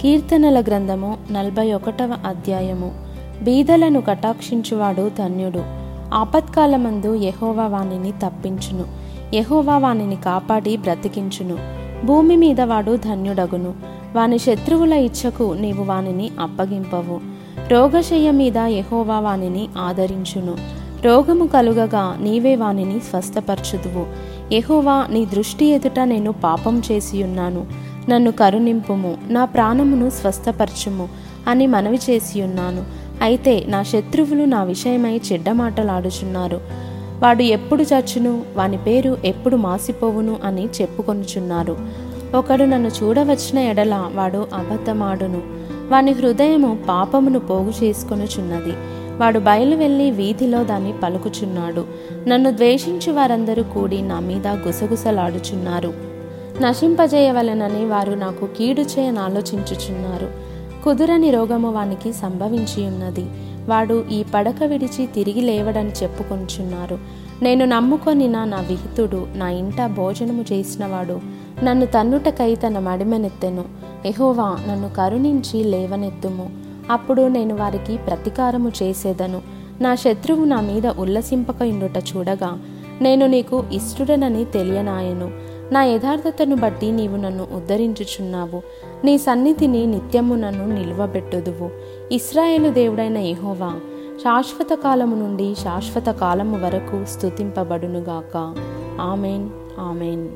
కీర్తనల గ్రంథము నలభై ఒకటవ అధ్యాయము. బీదలను కటాక్షించువాడు ధన్యుడు. ఆపత్కాలమందు యహోవా వానిని తప్పించును. యహోవా వానిని కాపాడి బ్రతికించును. భూమి మీద వాడు ధన్యుడగును. వాని శత్రువుల ఇచ్చకు నీవు వానిని అప్పగింపవు. రోగశయ్య మీద యహోవా వానిని ఆదరించును. రోగము కలుగగా నీవే వానిని స్వస్థపరచుదువు. యహోవా నీ దృష్టి ఎదుట నేను పాపం చేసియున్నాను. నన్ను కరుణింపుము నా ప్రాణమును స్వస్థపరచుము అని మనవి చేసి ఉన్నాను. అయితే నా శత్రువులు నా విషయమై చెడ్డ మాటలాడుచున్నారు. వాడు ఎప్పుడు చచ్చును వాని పేరు ఎప్పుడు మాసిపోవును అని చెప్పుకొనుచున్నారు. ఒకడు నన్ను చూడవచ్చిన ఎడల వాడు అబద్ధమాడును. వాని హృదయము పాపమును పోగు చేసుకొనుచున్నది. వాడు బయలు వెళ్ళి వీధిలో దాన్ని పలుకుచున్నాడు. నన్ను ద్వేషించి వారందరూ కూడి నా మీద గుసగుసలాడుచున్నారు. నశింపజేయవలనని వారు నాకు కీడు చేయని ఆలోచించుచున్నారు. కుదురని రోగము వానికి సంభవించి ఉన్నది. వాడు ఈ పడక విడిచి తిరిగి లేవడని చెప్పుకొంచున్నారు. నేను నమ్ముకొని నా విహితుడు నా ఇంట భోజనము చేసినవాడు నన్ను తన్నుటకై తన మడిమెనెత్తెను. ఎహోవా నన్ను కరుణించి లేవనెత్తుము. అప్పుడు నేను వారికి ప్రతీకారము చేసేదను. నా శత్రువు నా మీద ఉల్లసింపక ఇండుట చూడగా నేను నీకు ఇష్టడనని తెలియనాయను. నా యథార్థతను బట్టి నీవు నన్ను ఉద్ధరించుచున్నావు. నీ సన్నిధిని నిత్యము నన్ను నిలువబెట్టుదువు. ఇస్రాయేలు దేవుడైన ఎహోవా శాశ్వత కాలము నుండి శాశ్వత కాలము వరకు స్తుతింపబడునుగాక. Amen amen.